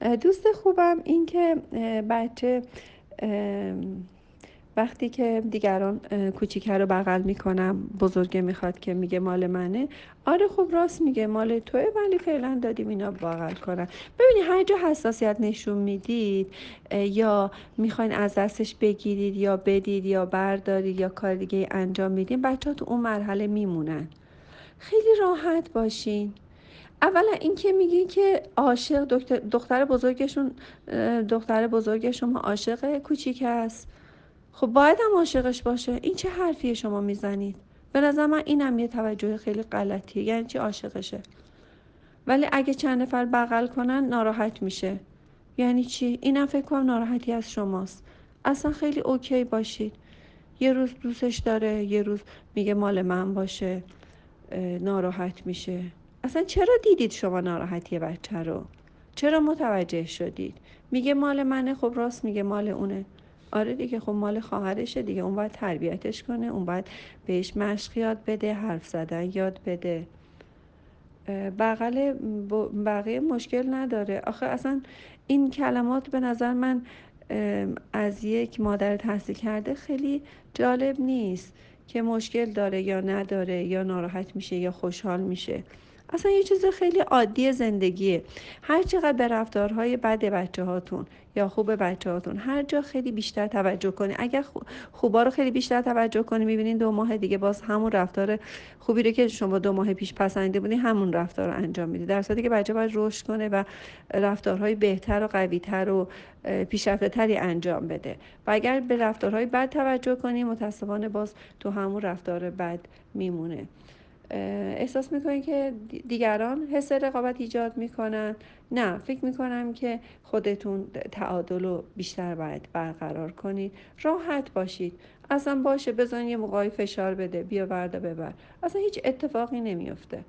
دوست خوبم این که بچه وقتی که دیگران کوچیکه رو بغل می‌کنم بزرگه می‌خواد که میگه مال منه آره خب راست میگه مال توه ولی فعلا دادیم اینا بغل کنن. ببینید هر جا حساسیت نشون می‌دید یا می‌خواین از دستش بگیرید یا بدید یا بردارید یا کار دیگه انجام میدین بچه ها تو اون مرحله میمونن. خیلی راحت باشین. اولا اینکه میگی که عاشق دختر بزرگشون دختر بزرگ شما عاشق کوچیک است خب باید هم عاشقش باشه. این چه حرفیه شما می‌زنید؟ به نظر من اینم یه توجه خیلی غلطیه. یعنی چی عاشقشه؟ ولی اگه چند نفر بغل کنن ناراحت میشه. یعنی چی؟ اینم فکر کنم ناراحتی از شماست. اصلا خیلی اوکی باشید. یه روز دوستش داره یه روز میگه مال من باشه ناراحت میشه. اصلا چرا دیدید شما ناراحتی بچه رو؟ چرا متوجه شدید؟ میگه مال منه خب راست میگه مال اونه. آره دیگه خب مال خواهرشه دیگه. اون باید تربیتش کنه اون باید بهش مشق یاد بده حرف زدن یاد بده. بغل بقیه مشکل نداره. آخه اصلا این کلمات به نظر من از یک مادر تحصیل کرده خیلی جالب نیست که مشکل داره یا نداره یا ناراحت میشه یا خوشحال میشه. اصلا یه چیز خیلی عادی زندگیه. هر چقدر به رفتارهای بد بچه هاتون یا خوب بچه هاتون هر جا خیلی بیشتر توجه کنی. اگر خوبا رو خیلی بیشتر توجه کنی می‌بینین دو ماه دیگه باز همون رفتار خوبی رو که شما دو ماه پیش پسنده بودین همون رفتار رو انجام میدی. در صورتی که بچه باید رشد کنه و رفتارهای بهتر و قویتر و پیشرفته تری انجام بده. و اگر به رفتارهای بد توجه کنی متاسفانه باز تو همون رفتار بد میمونه. احساس می‌کنید که دیگران حس رقابت ایجاد می‌کنن؟ نه فکر می‌کنم که خودتون تعادل رو بیشتر باید برقرار کنید. راحت باشید. اصلا باشه بزن یه موقعی فشار بده. بیا برده ببر. اصلا هیچ اتفاقی نمیفته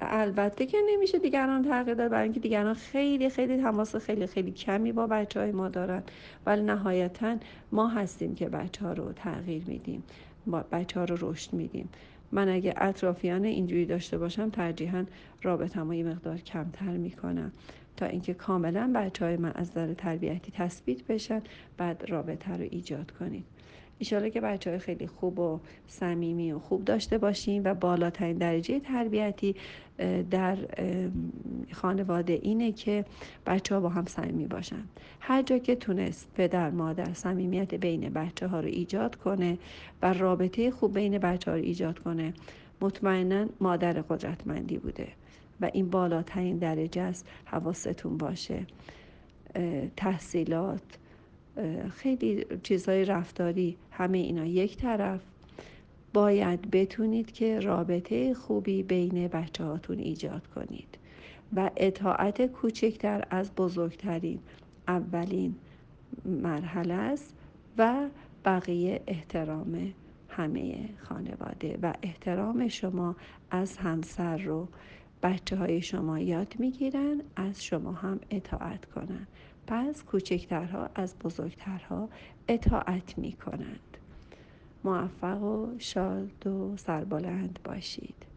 البته که نمیشه دیگران تغییر داد برای اینکه دیگران خیلی خیلی تماس خیلی خیلی کمی با بچه های ما دارن. ولی نهایتا ما هستیم که بچه ها رو تغییر میدیم. بچه ها رو رشد میدیم. من اگه اطرافیان اینجوری داشته باشم ترجیحاً رابطه یه مقدار کمتر می‌کنم. تا اینکه کاملا بچه های من از نظر تربیتی تثبیت بشن بعد رابطه رو ایجاد کنید. ایشالا که بچه های خیلی خوب و صمیمی و خوب داشته باشیم و بالاترین درجه تربیتی در خانواده اینه که بچه ها با هم صمیمی باشن. هر جا که تونست پدر مادر صمیمیت بین بچه ها رو ایجاد کنه و رابطه خوب بین بچه ها رو ایجاد کنه مطمئنا مادر قدرتمندی بوده و این بالاترین درجه است حواستون باشه. تحصیلات خیلی چیزهای رفتاری همه اینا یک طرف. باید بتونید که رابطه خوبی بین بچه هاتون ایجاد کنید و اطاعت کوچکتر از بزرگترین اولین مرحله است و بقیه احترام همه خانواده و احترام شما از همسر رو بچه های شما یاد می‌گیرن از شما هم اطاعت کنن. پس کوچکترها از بزرگترها اطاعت می کنند موفق و شاد و سربلند باشید.